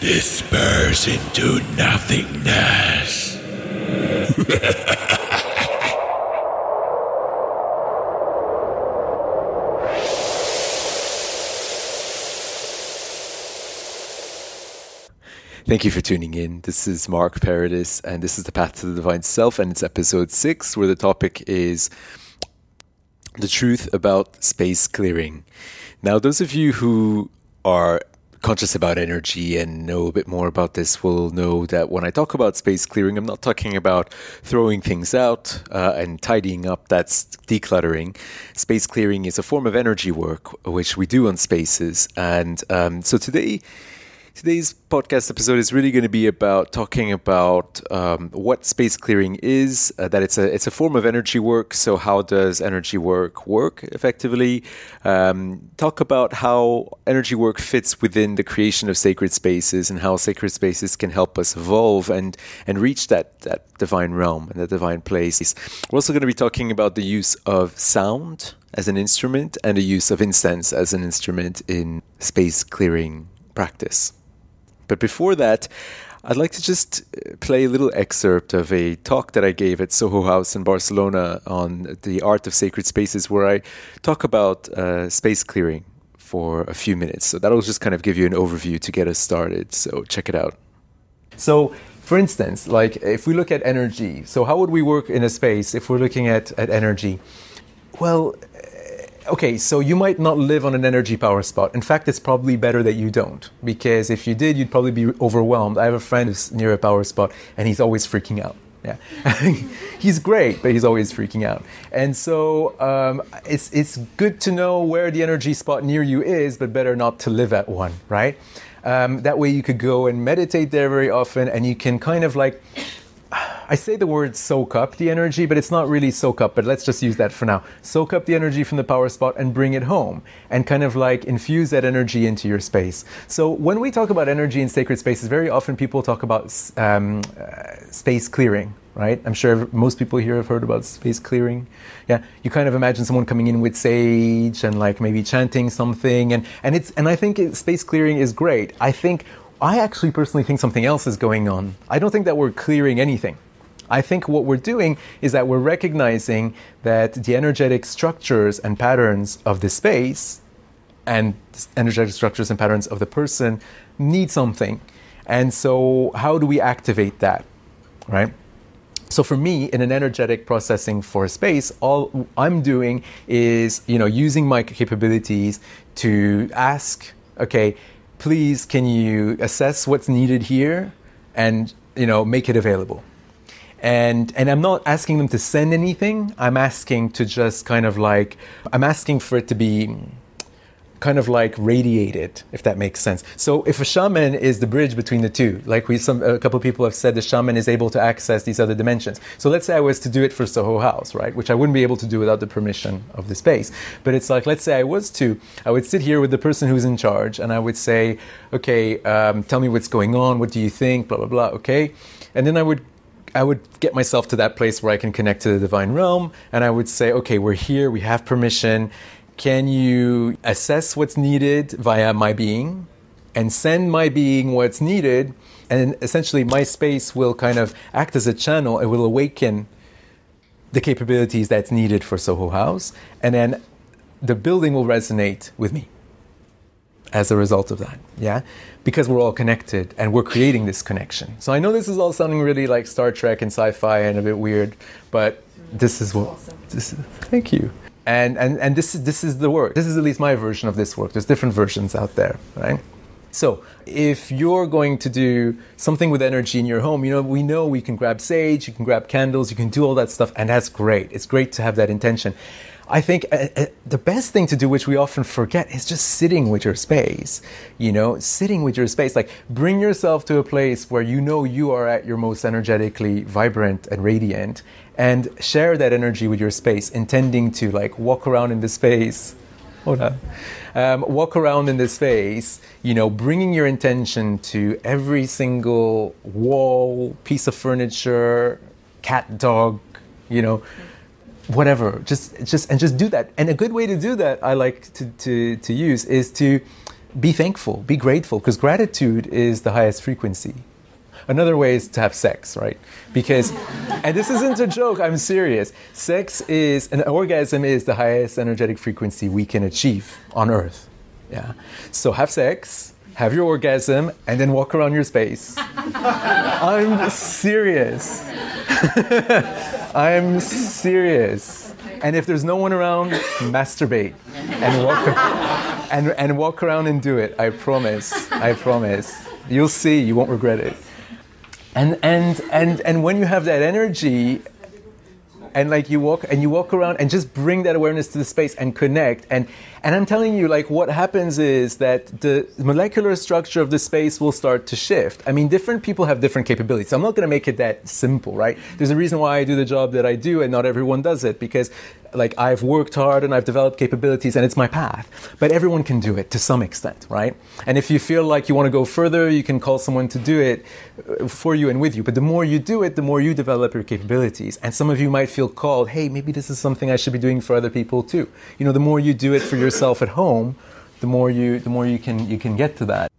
disperse into nothingness. Thank you for tuning in. This is Mark Paradis, and this is The Path to the Divine Self, and it's episode six, where the topic is the truth about space clearing. Now, those of you who are conscious about energy and know a bit more about this will know that when I talk about space clearing, I'm not talking about throwing things out uh, and tidying up. That's decluttering. Space clearing is a form of energy work, which we do on spaces. And um, so today, Today's podcast episode is really going to be about talking about um, what space clearing is. Uh, that it's a it's a form of energy work. So how does energy work work effectively? Um, talk about how energy work fits within the creation of sacred spaces and how sacred spaces can help us evolve and and reach that that divine realm and that divine place. We're also going to be talking about the use of sound as an instrument and the use of incense as an instrument in space clearing practice. But before that, I'd like to just uh, play a little excerpt of a talk that I gave at Soho House in Barcelona on the art of sacred spaces, where I talk about uh, space clearing for a few minutes. So that'll just kind of give you an overview to get us started. So check it out. So, for instance, like if we look at energy, so how would we work in a space if we're looking at, at energy? Well, okay, so you might not live on an energy power spot. In fact, it's probably better that you don't, because if you did, you'd probably be overwhelmed. I have a friend who's near a power spot, and he's always freaking out. Yeah, he's great, but he's always freaking out. And so um, it's it's good to know where the energy spot near you is, but better not to live at one, right? Um, that way, you could go and meditate there very often, and you can kind of like I say the word soak up the energy, but it's not really soak up, but let's just use that for now. Soak up the energy from the power spot and bring it home and kind of like infuse that energy into your space. So when we talk about energy in sacred spaces, very often people talk about um, uh, space clearing, right? I'm sure most people here have heard about space clearing. Yeah, you kind of imagine someone coming in with sage and like maybe chanting something, and and it's and I think space clearing is great. I think I actually personally think something else is going on. I don't think that we're clearing anything. I think what we're doing is that we're recognizing that the energetic structures and patterns of the space and energetic structures and patterns of the person need something. And so, how do we activate that? Right? So for me, in an energetic processing for space, all I'm doing is, you know, using my capabilities to ask, okay, please can you assess what's needed here and, you know, make it available and and I'm not asking them to send anything. I'm asking to just kind of like I'm asking for it to be kind of like radiated, if that makes sense. So if a shaman is the bridge between the two, like we some a couple people have said, the shaman is able to access these other dimensions. So let's say I was to do it for Soho House, right, which I wouldn't be able to do without the permission of the space. But it's like let's say I was to, I would sit here with the person who's in charge, and I would say, okay, um, tell me what's going on. What do you think? Blah blah blah. Okay, and then I would I would get myself to that place where I can connect to the divine realm and I would say, okay, we're here, we have permission. Can you assess what's needed via my being and send my being what's needed? And essentially, my space will kind of act as a channel. It will awaken the capabilities that's needed for Soho House. And then the building will resonate with me as a result of that. Yeah because we're all connected and we're creating this connection. So I know this is all sounding really like Star Trek and sci-fi and a bit weird, but this is what this is, thank you. And and and this is this is the work. This is at least my version of this work. There's different versions out there, right? So, if you're going to do something with energy in your home, you know, we know we can grab sage, you can grab candles, you can do all that stuff, and that's great. It's great to have that intention. I think uh, uh, the best thing to do, which we often forget, is just sitting with your space. You know, sitting with your space. Like, bring yourself to a place where you know you are at your most energetically vibrant and radiant, and share that energy with your space, intending to like walk around in the space. Hold on. Um, walk around in the space, you know, bringing your intention to every single wall, piece of furniture, cat, dog, you know whatever just just and just do that and a good way to do that i like to, to, to use is to be thankful, be grateful, because gratitude is the highest frequency. Another way is to have sex, right? Because, and this isn't a joke, I'm serious. Sex is, an orgasm is the highest energetic frequency we can achieve on earth. Yeah. So have sex, have your orgasm, and then walk around your space. I'm serious. I'm serious. And if there's no one around, masturbate and walk, and, and walk around and do it. I promise. I promise. You'll see. You won't regret it. And, and, and, and when you have that energy, and like you walk and you walk around and just bring that awareness to the space and connect. And and i'm telling you like what happens is that the molecular structure of the space will start to shift. I mean different people have different capabilities. I'm not going to make it that simple right? There's a reason why i do the job that i do and not everyone does it because like I've worked hard and I've developed capabilities and it's my path. But everyone can do it to some extent, right? And if you feel like you want to go further, you can call someone to do it uh, for you and with you. But the more you do it, the more you develop your capabilities. And some of you might feel called, hey, maybe this is something I should be doing for other people too. You know, the more you do it for yourself at home, the more you the more you can you can get to that.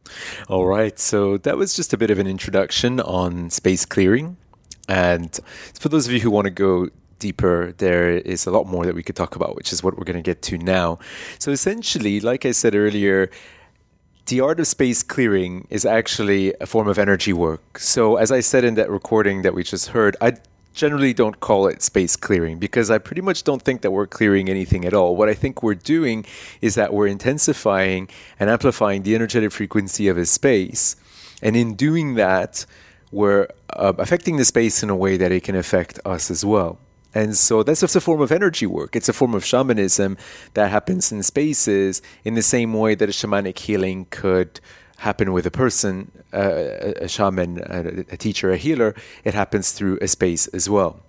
All right. So that was just a bit of an introduction on space clearing. And for those of you who want to go deeper, there is a lot more that we could talk about, which is what we're going to get to now. So, essentially, like I said earlier, the art of space clearing is actually a form of energy work. So, as I said in that recording that we just heard, I generally don't call it space clearing because I pretty much don't think that we're clearing anything at all. What I think we're doing is that we're intensifying and amplifying the energetic frequency of a space. And in doing that, we're uh, affecting the space in a way that it can affect us as well. And so that's just a form of energy work. It's a form of shamanism that happens in spaces in the same way that a shamanic healing could happen with a person, uh, a shaman, a teacher, a healer. It happens through a space as well.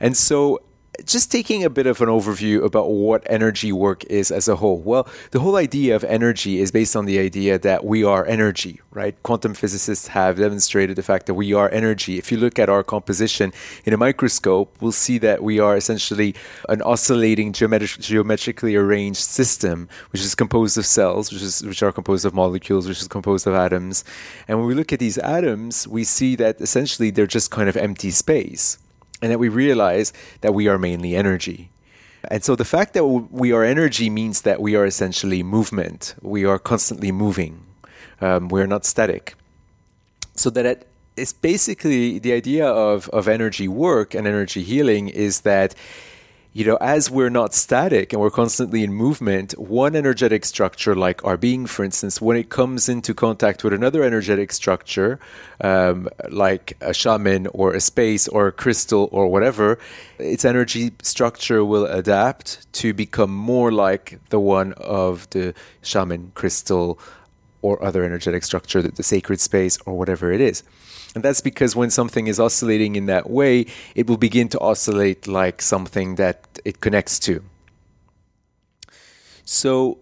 And so just taking a bit of an overview about what energy work is as a whole. Well, the whole idea of energy is based on the idea that we are energy, right? Quantum physicists have demonstrated the fact that we are energy. If you look at our composition in a microscope, we'll see that we are essentially an oscillating geometri- geometrically arranged system, which is composed of cells, which is which are composed of molecules, which is composed of atoms. And when we look at these atoms, we see that essentially they're just kind of empty space and that we realize that we are mainly energy. And so the fact that we are energy means that we are essentially movement. We are constantly moving. Um, we're not static. So that it, it's basically the idea of, of energy work and energy healing is that you know, as we're not static and we're constantly in movement, one energetic structure, like our being, for instance, when it comes into contact with another energetic structure, um, like a shaman or a space or a crystal or whatever, its energy structure will adapt to become more like the one of the shaman, crystal, or other energetic structure, the sacred space, or whatever it is. And that's because when something is oscillating in that way, it will begin to oscillate like something that it connects to. So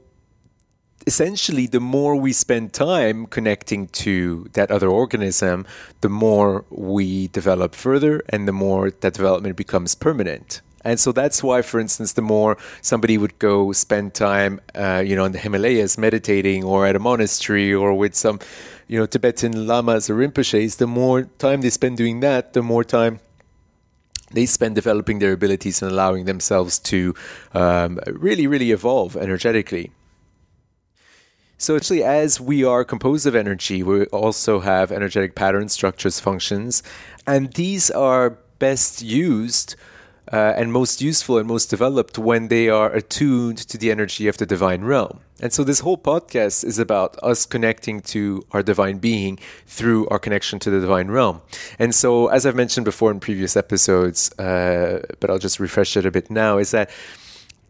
essentially, the more we spend time connecting to that other organism, the more we develop further and the more that development becomes permanent. And so that's why, for instance, the more somebody would go spend time, uh, you know, in the Himalayas meditating or at a monastery or with some you know, Tibetan lamas or rinpoches, the more time they spend doing that, the more time they spend developing their abilities and allowing themselves to um, really, really evolve energetically. So, actually, as we are composed of energy, we also have energetic patterns, structures, functions, and these are best used uh, and most useful and most developed when they are attuned to the energy of the divine realm. And so, this whole podcast is about us connecting to our divine being through our connection to the divine realm. And so, as I've mentioned before in previous episodes, uh, but I'll just refresh it a bit now, is that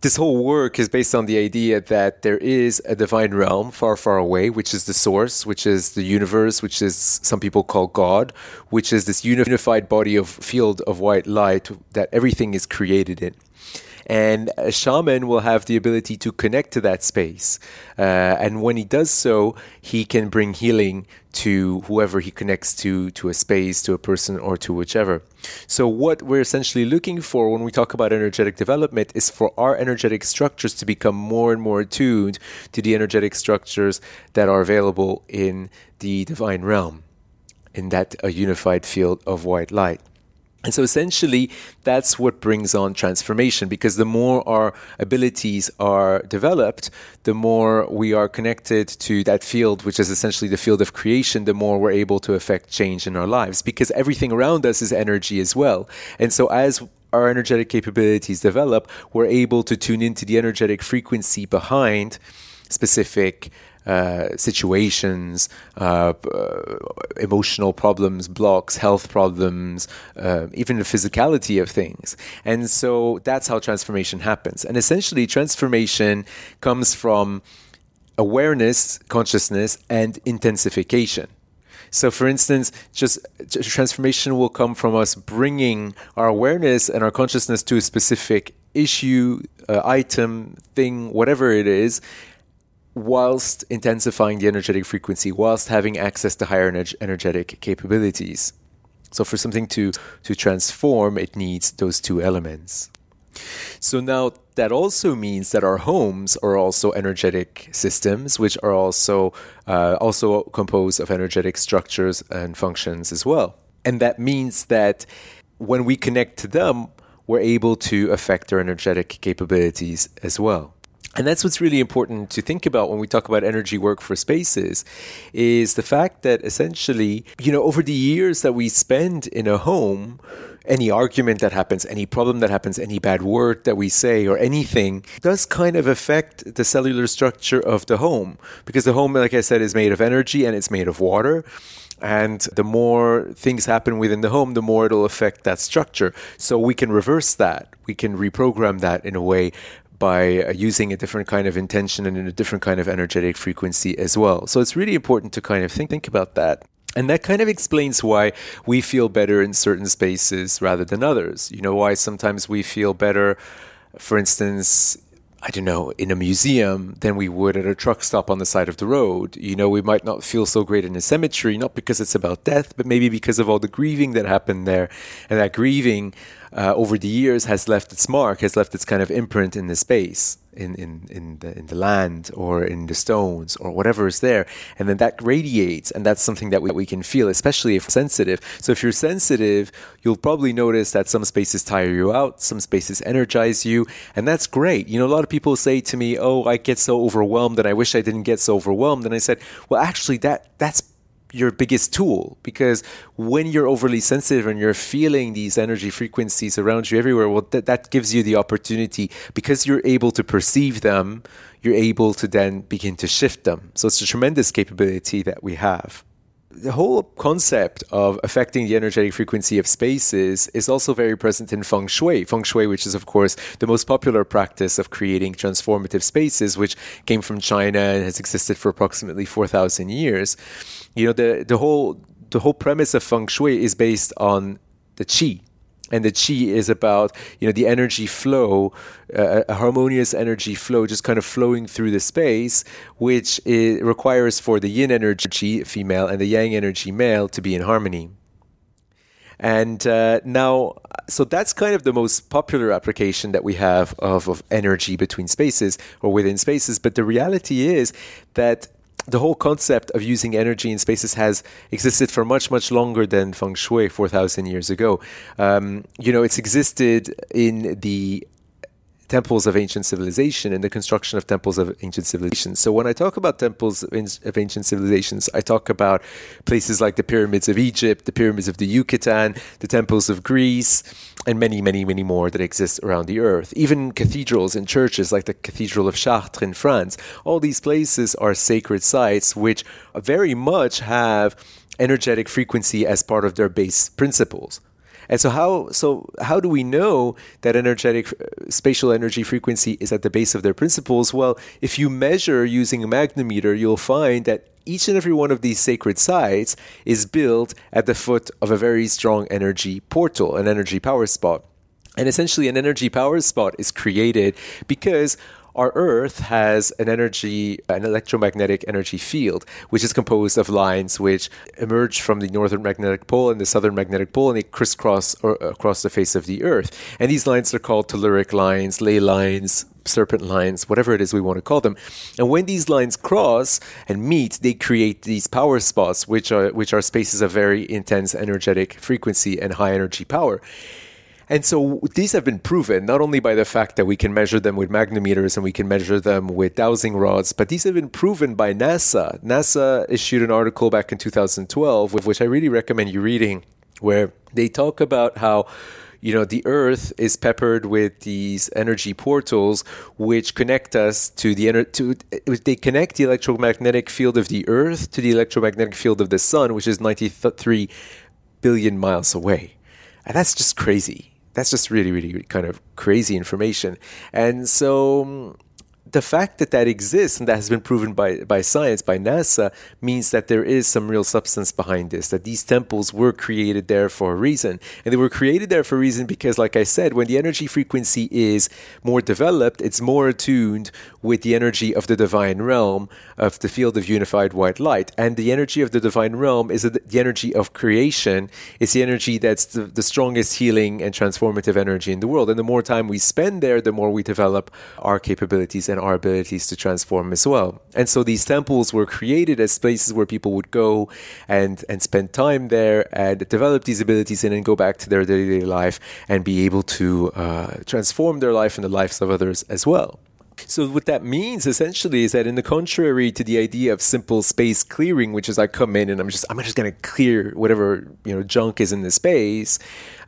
this whole work is based on the idea that there is a divine realm far, far away, which is the source, which is the universe, which is some people call God, which is this unified body of field of white light that everything is created in. And a shaman will have the ability to connect to that space. Uh, and when he does so, he can bring healing to whoever he connects to, to a space, to a person, or to whichever. So, what we're essentially looking for when we talk about energetic development is for our energetic structures to become more and more attuned to the energetic structures that are available in the divine realm, in that a unified field of white light. And so essentially, that's what brings on transformation because the more our abilities are developed, the more we are connected to that field, which is essentially the field of creation, the more we're able to affect change in our lives because everything around us is energy as well. And so as our energetic capabilities develop, we're able to tune into the energetic frequency behind specific uh, situations, uh, uh, emotional problems, blocks, health problems, uh, even the physicality of things. And so that's how transformation happens. And essentially, transformation comes from awareness, consciousness, and intensification. So, for instance, just transformation will come from us bringing our awareness and our consciousness to a specific issue, uh, item, thing, whatever it is, whilst intensifying the energetic frequency, whilst having access to higher energetic capabilities. So, for something to, to transform, it needs those two elements. So, now that also means that our homes are also energetic systems, which are also, uh, also composed of energetic structures and functions as well. And that means that when we connect to them, we're able to affect their energetic capabilities as well. And that's what's really important to think about when we talk about energy work for spaces is the fact that essentially, you know, over the years that we spend in a home, any argument that happens, any problem that happens, any bad word that we say, or anything does kind of affect the cellular structure of the home. Because the home, like I said, is made of energy and it's made of water. And the more things happen within the home, the more it'll affect that structure. So we can reverse that. We can reprogram that in a way by uh, using a different kind of intention and in a different kind of energetic frequency as well. So it's really important to kind of think, think about that. And that kind of explains why we feel better in certain spaces rather than others. You know, why sometimes we feel better, for instance, I don't know, in a museum than we would at a truck stop on the side of the road. You know, we might not feel so great in a cemetery, not because it's about death, but maybe because of all the grieving that happened there. And that grieving uh, over the years has left its mark, has left its kind of imprint in the space, in, in, in, the, in the land or in the stones or whatever is there. And then that radiates, and that's something that we, we can feel, especially if sensitive. So if you're sensitive, you'll probably notice that some spaces tire you out, some spaces energize you, and that's great. You know, a lot of people say to me, Oh, I get so overwhelmed and I wish I didn't get so overwhelmed. And I said, Well, actually, that that's your biggest tool because when you're overly sensitive and you're feeling these energy frequencies around you everywhere well th- that gives you the opportunity because you're able to perceive them you're able to then begin to shift them. So it's a tremendous capability that we have the whole concept of affecting the energetic frequency of spaces is also very present in feng shui. Feng shui, which is, of course, the most popular practice of creating transformative spaces, which came from China and has existed for approximately 4,000 years. You know, the, the, whole, the whole premise of feng shui is based on the qi, and the chi is about you know the energy flow uh, a harmonious energy flow just kind of flowing through the space which requires for the yin energy female and the yang energy male to be in harmony. And uh, now so that's kind of the most popular application that we have of, of energy between spaces or within spaces. But the reality is that the whole concept of using energy in spaces has existed for much, much longer than feng shui 4,000 years ago. Um, you know, it's existed in the temples of ancient civilization and the construction of temples of ancient civilizations. So when I talk about temples of ancient civilizations, I talk about places like the pyramids of Egypt, the pyramids of the Yucatan, the temples of Greece, and many, many, many more that exist around the earth. Even cathedrals and churches like the Cathedral of Chartres in France. All these places are sacred sites which very much have energetic frequency as part of their base principles. And so how so how do we know that energetic uh, spatial energy frequency is at the base of their principles? Well, if you measure using a magnetometer, you'll find that each and every one of these sacred sites is built at the foot of a very strong energy portal, an energy power spot. And essentially, an energy power spot is created because our Earth has an energy, an electromagnetic energy field, which is composed of lines which emerge from the northern magnetic pole and the southern magnetic pole, and they crisscross uh, across the face of the Earth. And these lines are called telluric lines, ley lines, serpent lines, whatever it is we want to call them. And when these lines cross and meet, they create these power spots, which are which are spaces of very intense energetic frequency and high energy power. And so these have been proven not only by the fact that we can measure them with magnetometers and we can measure them with dowsing rods, but these have been proven by NASA. NASA issued an article back in 2012, which I really recommend you reading, where they talk about how you know the earth is peppered with these energy portals which connect us to the ener- to they connect the electromagnetic field of the earth to the electromagnetic field of the sun which is 93 billion miles away and that's just crazy that's just really, really kind of crazy information. And so the fact that that exists and that has been proven by, by science, by NASA, means that there is some real substance behind this, that these temples were created there for a reason. And they were created there for a reason because, like I said, when the energy frequency is more developed, it's more attuned with the energy of the divine realm, of the field of unified white light. And the energy of the divine realm is the energy of creation. It's the energy that's the, the strongest healing and transformative energy in the world. And the more time we spend there, the more we develop our capabilities and our abilities to transform as well. And so these temples were created as places where people would go and, and spend time there and develop these abilities and then go back to their daily life and be able to uh, transform their life and the lives of others as well. So what that means essentially is that in the contrary to the idea of simple space clearing, which is I come in and I'm just I'm just going to clear whatever you know junk is in the space,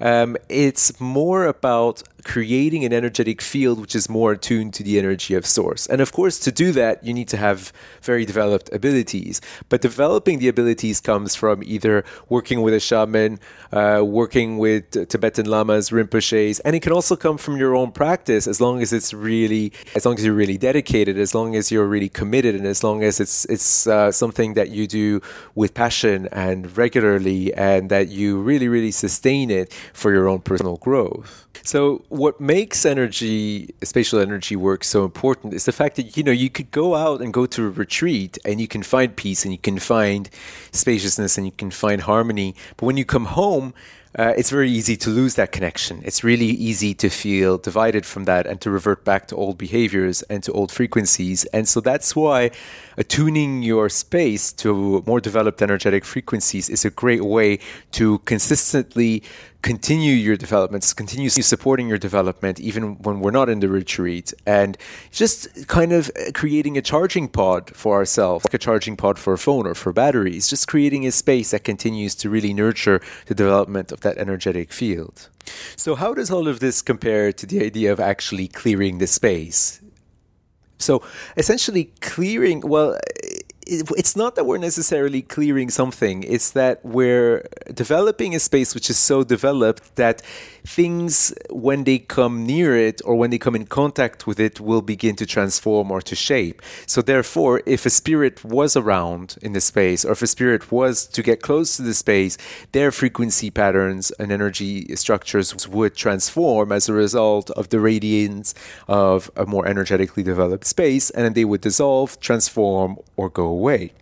um, it's more about creating an energetic field which is more attuned to the energy of source. And of course, to do that, you need to have very developed abilities. But developing the abilities comes from either working with a shaman, uh, working with Tibetan lamas, Rinpoches, and it can also come from your own practice as long as it's really, as long as you're really dedicated, as long as you're really committed, and as long as it's it's uh, something that you do with passion and regularly, and that you really, really sustain it for your own personal growth. So what makes energy, spatial energy work so important is the fact that, you know, you could go out and go to a retreat and you can find peace and you can find spaciousness and you can find harmony. But when you come home, uh, it's very easy to lose that connection. It's really easy to feel divided from that and to revert back to old behaviors and to old frequencies. And so that's why attuning your space to more developed energetic frequencies is a great way to consistently continue your developments, continue supporting your development even when we're not in the retreat, and just kind of uh, creating a charging pod for ourselves, like a charging pod for a phone or for batteries, just creating a space that continues to really nurture the development of that energetic field. So, how does all of this compare to the idea of actually clearing the space? So, essentially, clearing, well, it's not that we're necessarily clearing something, it's that we're developing a space which is so developed that things, when they come near it or when they come in contact with it, will begin to transform or to shape. So, therefore, if a spirit was around in the space, or if a spirit was to get close to the space, their frequency patterns and energy structures would transform as a result of the radiance of a more energetically developed space, and then they would dissolve, transform, or go away.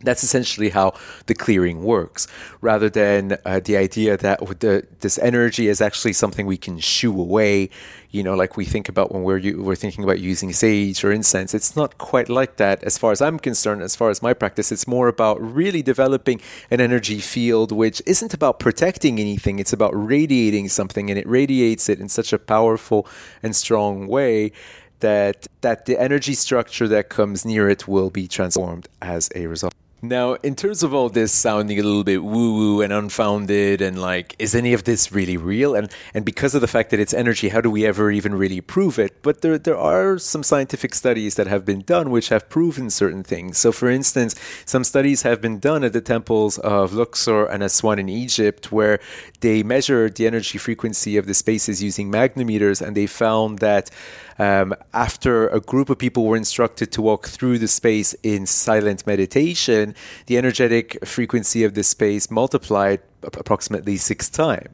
That's essentially how the clearing works, rather than uh, the idea that the, this energy is actually something we can shoo away. You know, like we think about when we're we're thinking about using sage or incense. It's not quite like that, as far as I'm concerned. As far as my practice, it's more about really developing an energy field, which isn't about protecting anything. It's about radiating something, and it radiates it in such a powerful and strong way that that the energy structure that comes near it will be transformed as a result. Now, in terms of all this sounding a little bit woo woo and unfounded, and like, is any of this really real? And and because of the fact that it's energy, how do we ever even really prove it? But there there are some scientific studies that have been done which have proven certain things. So, for instance, some studies have been done at the temples of Luxor and Aswan in Egypt, where they measured the energy frequency of the spaces using magnetometers, and they found that um, after a group of people were instructed to walk through the space in silent meditation, the energetic frequency of this space multiplied approximately six times.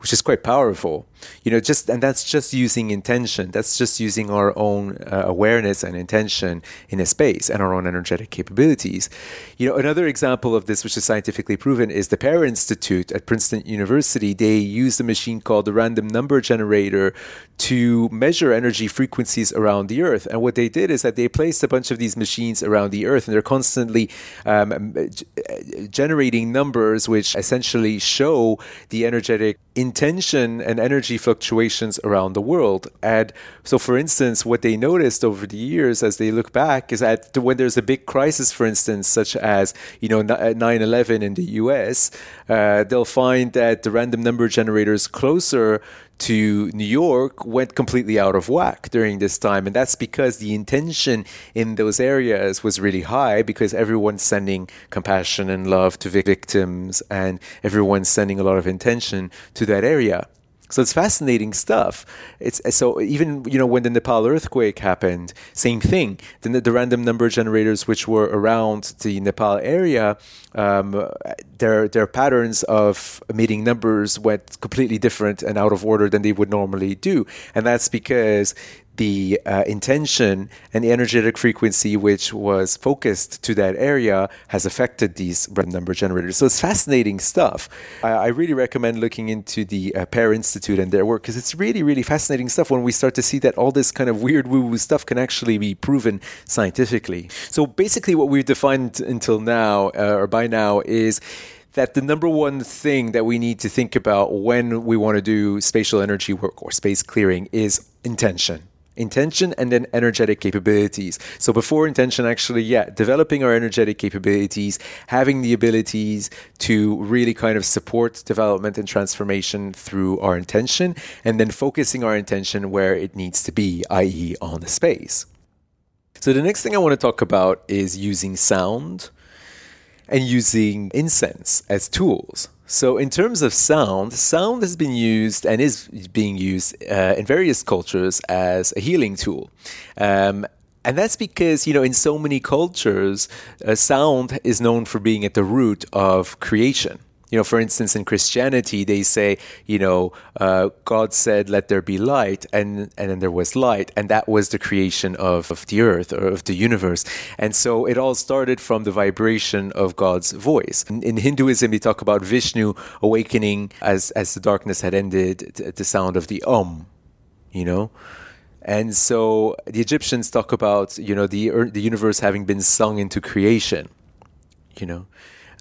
Which is quite powerful. You know, just and that's just using intention. That's just using our own uh, awareness and intention in a space and our own energetic capabilities. You know, another example of this, which is scientifically proven, is the PEAR Institute at Princeton University. They use a machine called the random number generator to measure energy frequencies around the Earth. And what they did is that they placed a bunch of these machines around the Earth, and they're constantly um, generating numbers which essentially show the energetic intention and energy fluctuations around the world. And so, for instance, what they noticed over the years as they look back is that when there's a big crisis, for instance, such as you know 9/11 in the U.S., uh, they'll find that the random number generators closer to New York went completely out of whack during this time. And that's because the intention in those areas was really high because everyone's sending compassion and love to victims and everyone's sending a lot of intention to that area. So it's fascinating stuff. It's so even you know when the Nepal earthquake happened, same thing. The, the random number generators which were around the Nepal area, um, their their patterns of emitting numbers went completely different and out of order than they would normally do, and that's because the uh, intention and the energetic frequency which was focused to that area has affected these random number generators. So it's fascinating stuff. I, I really recommend looking into the uh, PEAR Institute and their work because it's really, really fascinating stuff when we start to see that all this kind of weird woo woo stuff can actually be proven scientifically. So basically, what we've defined until now, uh, or by now, is that the number one thing that we need to think about when we want to do spatial energy work or space clearing is intention intention and then energetic capabilities. So before intention, actually, yeah, developing our energetic capabilities, having the abilities to really kind of support development and transformation through our intention, and then focusing our intention where it needs to be, i.e., on the space. So the next thing I want to talk about is using sound and using incense as tools. So, in terms of sound, sound has been used and is being used uh, in various cultures as a healing tool. Um, and that's because, you know, in so many cultures, uh, sound is known for being at the root of creation you know, for instance, in Christianity, they say, you know, uh, God said, "Let there be light," and and then there was light, and that was the creation of, of the earth or of the universe. And so it all started from the vibration of God's voice. In, in Hinduism, they talk about Vishnu awakening as as the darkness had ended, the sound of the Om, you know. And so the Egyptians talk about, you know, the the universe having been sung into creation, you know.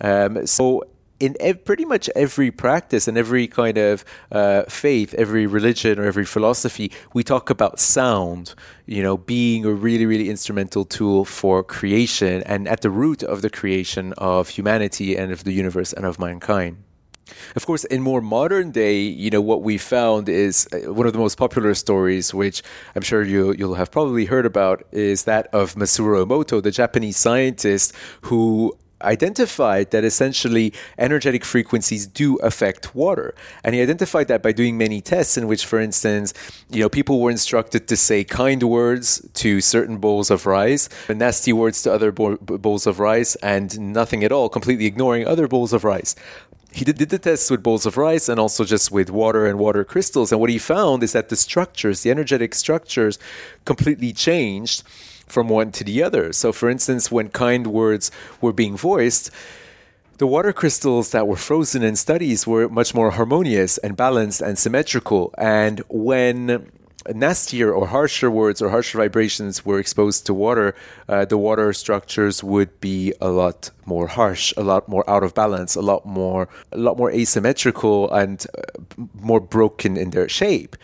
Um, so in ev- pretty much every practice and every kind of uh, faith, every religion or every philosophy, we talk about sound, you know, being a really, really instrumental tool for creation and at the root of the creation of humanity and of the universe and of mankind. Of course, in more modern day, you know, what we found is uh, one of the most popular stories, which I'm sure you, you'll have probably heard about, is that of Masaru Emoto, the Japanese scientist who identified that essentially energetic frequencies do affect water. And he identified that by doing many tests in which, for instance, you know, people were instructed to say kind words to certain bowls of rice, nasty words to other bowls of rice, and nothing at all, completely ignoring other bowls of rice. He did, did the tests with bowls of rice and also just with water and water crystals. And what he found is that the structures, the energetic structures, completely changed from one to the other. So, for instance, when kind words were being voiced, the water crystals that were frozen in studies were much more harmonious and balanced and symmetrical. And when nastier or harsher words or harsher vibrations were exposed to water, uh, the water structures would be a lot more harsh, a lot more out of balance, a lot more, a lot more asymmetrical and uh, more broken in their shape.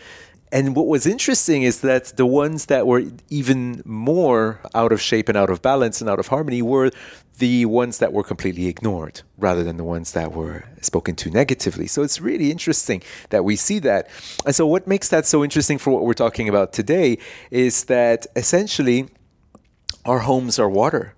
And what was interesting is that the ones that were even more out of shape and out of balance and out of harmony were the ones that were completely ignored rather than the ones that were spoken to negatively. So it's really interesting that we see that. And so, what makes that so interesting for what we're talking about today is that essentially our homes are water.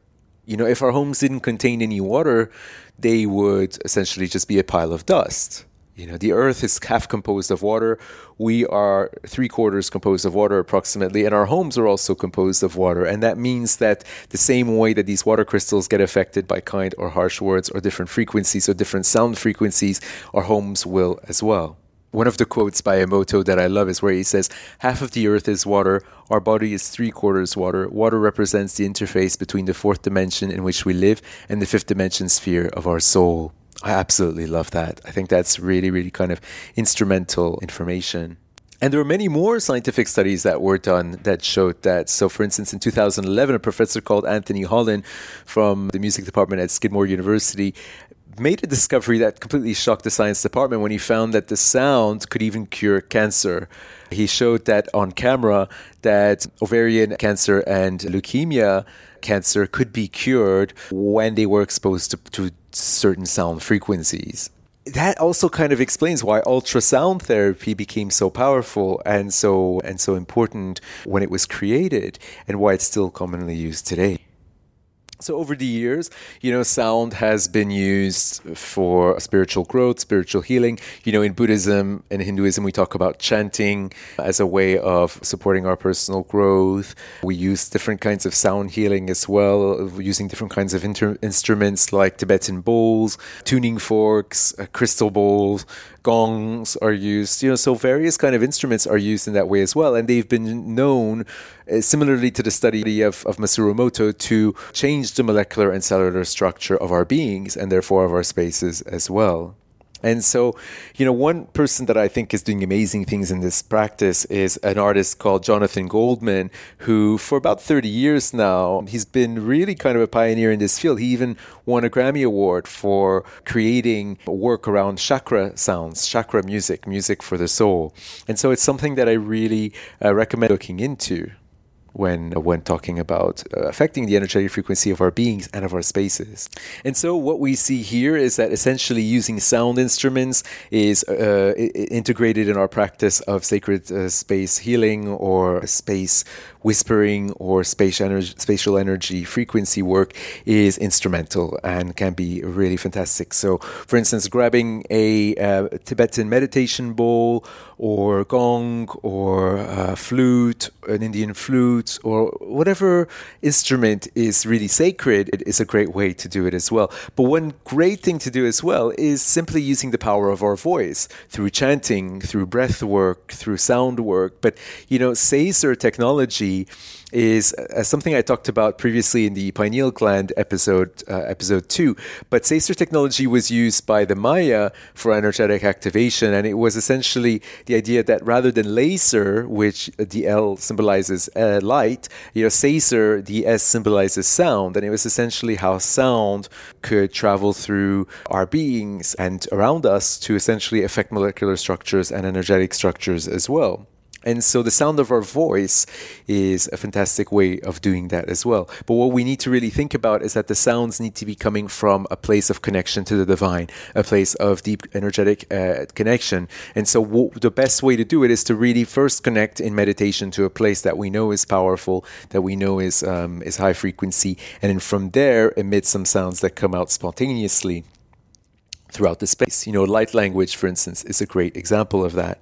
You know, if our homes didn't contain any water, they would essentially just be a pile of dust You know, the earth is half composed of water. We are three quarters composed of water approximately, and our homes are also composed of water. And that means that the same way that these water crystals get affected by kind or harsh words or different frequencies or different sound frequencies, our homes will as well. One of the quotes by Emoto that I love is where he says, Half of the earth is water, our body is three quarters water. Water represents the interface between the fourth dimension in which we live and the fifth dimension sphere of our soul. I absolutely love that. I think that's really, really kind of instrumental information. And there were many more scientific studies that were done that showed that. So, for instance, in 2011, a professor called Anthony Holland from the music department at Skidmore University made a discovery that completely shocked the science department when he found that the sound could even cure cancer. He showed that on camera that ovarian cancer and leukemia cancer could be cured when they were exposed to, to certain sound frequencies. That also kind of explains why ultrasound therapy became so powerful and so and so important when it was created and why it's still commonly used today. So over the years, you know, sound has been used for spiritual growth, spiritual healing. You know, in Buddhism and Hinduism, we talk about chanting as a way of supporting our personal growth. We use different kinds of sound healing as well, using different kinds of inter- instruments like Tibetan bowls, tuning forks, uh, crystal bowls, gongs are used. You know, so various kind of instruments are used in that way as well, and they've been known, uh, similarly to the study of, of Masaru Emoto, to change the molecular and cellular structure of our beings and therefore of our spaces as well. And so, you know, one person that I think is doing amazing things in this practice is an artist called Jonathan Goldman, who for about 30 years now, he's been really kind of a pioneer in this field. He even won a Grammy Award for creating work around chakra sounds, chakra music, music for the soul. And so it's something that I really uh, recommend looking into when when talking about uh, affecting the energetic frequency of our beings and of our spaces. And so what we see here is that essentially using sound instruments is uh, integrated in our practice of sacred uh, space healing or space whispering or spatial energy, spatial energy frequency work is instrumental and can be really fantastic. So, for instance, grabbing a uh, Tibetan meditation bowl or gong or flute, an Indian flute, or whatever instrument is really sacred, it is a great way to do it as well. But one great thing to do as well is simply using the power of our voice through chanting, through breath work, through sound work. But, you know, Saser technology is uh, something I talked about previously in the pineal gland episode, uh, episode two. But Saser technology was used by the Maya for energetic activation, and it was essentially the idea that rather than laser, which the L symbolizes uh, light, you know, Saser, the S symbolizes sound, and it was essentially how sound could travel through our beings and around us to essentially affect molecular structures and energetic structures as well. And so the sound of our voice is a fantastic way of doing that as well. But what we need to really think about is that the sounds need to be coming from a place of connection to the divine, a place of deep energetic uh, connection. And so the best way to do it is to really first connect in meditation to a place that we know is powerful, that we know is um, is high frequency, and then from there emit some sounds that come out spontaneously throughout the space. You know, light language, for instance, is a great example of that.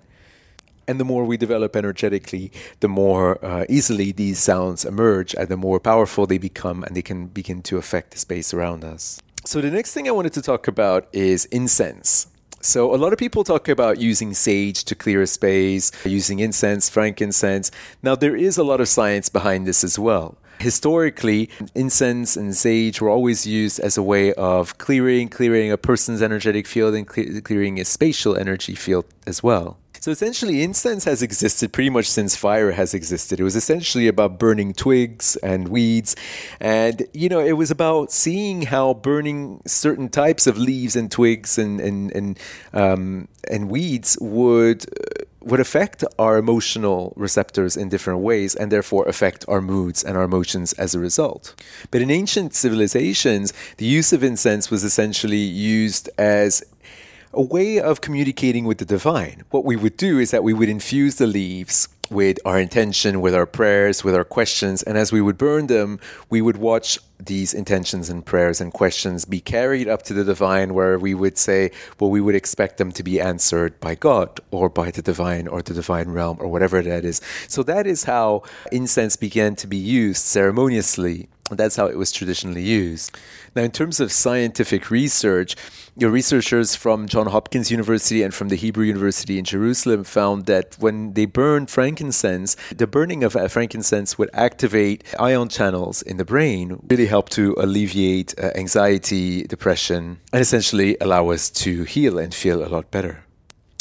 And the more we develop energetically, the more uh, easily these sounds emerge and the more powerful they become and they can begin to affect the space around us. So, the next thing I wanted to talk about is incense. So, a lot of people talk about using sage to clear a space, using incense, frankincense. Now, there is a lot of science behind this as well. Historically, incense and sage were always used as a way of clearing, clearing a person's energetic field and clearing a spatial energy field as well. So essentially, incense has existed pretty much since fire has existed. It was essentially about burning twigs and weeds. And, you know, it was about seeing how burning certain types of leaves and twigs and, and, and, um, and weeds would. Uh, would affect our emotional receptors in different ways and therefore affect our moods and our emotions as a result. But in ancient civilizations, the use of incense was essentially used as a way of communicating with the divine. What we would do is that we would infuse the leaves with our intention, with our prayers, with our questions, and as we would burn them, we would watch these intentions and prayers and questions be carried up to the divine, where we would say, well, we would expect them to be answered by God or by the divine or the divine realm or whatever that is. So that is how incense began to be used ceremoniously that's how it was traditionally used. Now, in terms of scientific research, your researchers from Johns Hopkins University and from the Hebrew University in Jerusalem found that when they burned frankincense, the burning of frankincense would activate ion channels in the brain, really help to alleviate uh, anxiety, depression, and essentially allow us to heal and feel a lot better.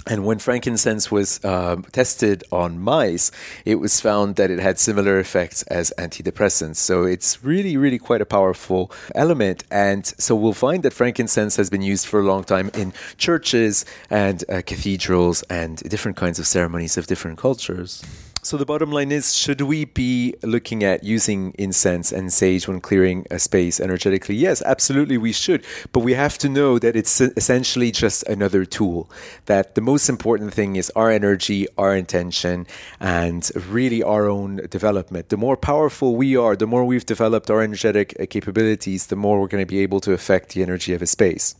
And when frankincense was uh, tested on mice, it was found that it had similar effects as antidepressants. So it's really, really quite a powerful element. And so we'll find that frankincense has been used for a long time in churches and uh, cathedrals and different kinds of ceremonies of different cultures. So the bottom line is should we be looking at using incense and sage when clearing a space energetically? Yes, absolutely we should. But we have to know that it's essentially just another tool. That the most important thing is our energy, our intention, and really our own development. The more powerful we are, the more we've developed our energetic uh, capabilities, the more we're going to be able to affect the energy of a space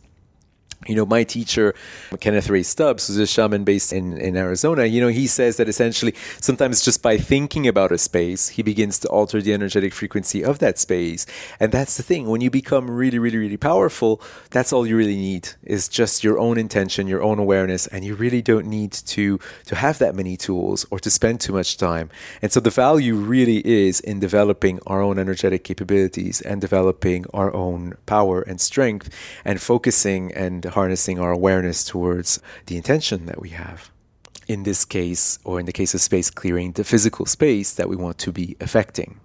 you know, my teacher, Kenneth Ray Stubbs, who's a shaman based in, in Arizona, you know, he says that essentially sometimes just by thinking about a space, he begins to alter the energetic frequency of that space. And that's the thing. When you become really, really, really powerful, that's all you really need is just your own intention, your own awareness. And you really don't need to, to have that many tools or to spend too much time. And so the value really is in developing our own energetic capabilities and developing our own power and strength and focusing and harnessing our awareness towards the intention that we have. In this case, or in the case of space clearing, the physical space that we want to be affecting.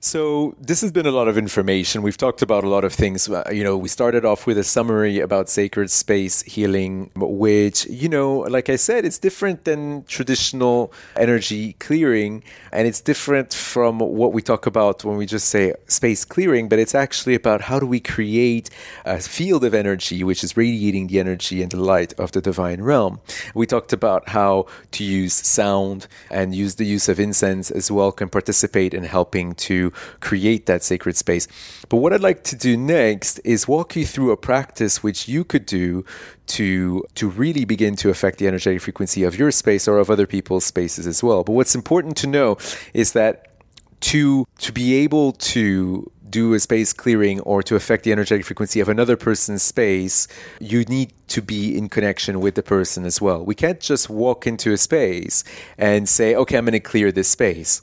So this has been a lot of information. We've talked about a lot of things. Uh, you know, we started off with a summary about sacred space healing, which, you know, like I said, it's different than traditional energy clearing, and it's different from what we talk about when we just say space clearing, but it's actually about how do we create a field of energy which is radiating the energy and the light of the divine realm. We talked about how to use sound and use the use of incense as well can participate in helping to create that sacred space. But what I'd like to do next is walk you through a practice which you could do to to really begin to affect the energetic frequency of your space or of other people's spaces as well. But what's important to know is that to to be able to do a space clearing or to affect the energetic frequency of another person's space, you need to be in connection with the person as well. We can't just walk into a space and say, okay, I'm going to clear this space.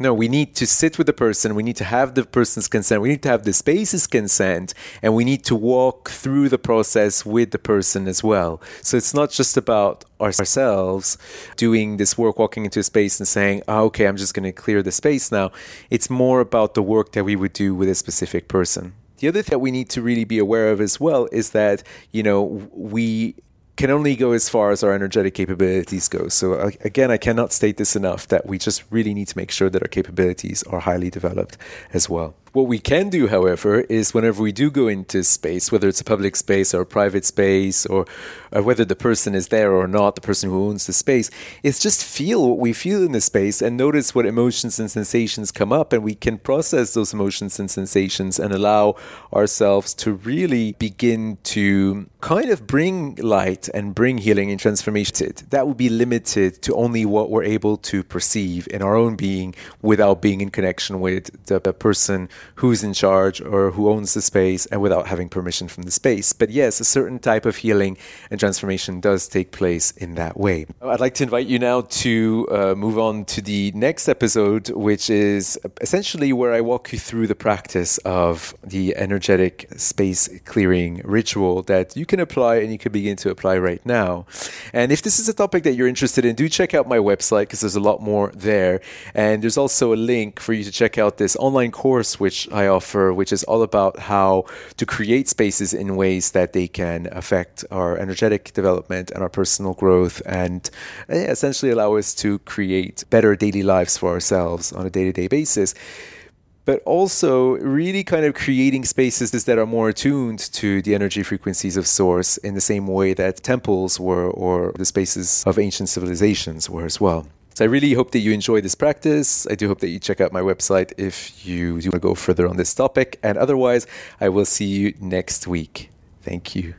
No, we need to sit with the person. We need to have the person's consent. We need to have the space's consent, and we need to walk through the process with the person as well. So it's not just about ourselves doing this work, walking into a space and saying, oh, "Okay, I'm just going to clear the space now." It's more about the work that we would do with a specific person. The other thing that we need to really be aware of as well is that you know we can only go as far as our energetic capabilities go. So uh, again, I cannot state this enough that we just really need to make sure that our capabilities are highly developed as well. What we can do, however, is whenever we do go into space, whether it's a public space or a private space, or, or, whether the person is there or not, the person who owns the space, is just feel what we feel in the space and notice what emotions and sensations come up. And we can process those emotions and sensations and allow ourselves to really begin to kind of bring light and bring healing and transformation. That would be limited to only what we're able to perceive in our own being without being in connection with the, the person who's in charge or who owns the space and without having permission from the space. But yes, a certain type of healing and transformation does take place in that way. I'd like to invite you now to uh, move on to the next episode, which is essentially where I walk you through the practice of the energetic space clearing ritual that you can apply and you can begin to apply right now. And if this is a topic that you're interested in, do check out my website because there's a lot more there. And there's also a link for you to check out this online course, which which I offer, which is all about how to create spaces in ways that they can affect our energetic development and our personal growth and eh, essentially allow us to create better daily lives for ourselves on a day to day basis but also really kind of creating spaces that are more attuned to the energy frequencies of source in the same way that temples were or the spaces of ancient civilizations were as well. So I really hope that you enjoy this practice. I do hope that you check out my website if you do want to go further on this topic. And otherwise, I will see you next week. Thank you.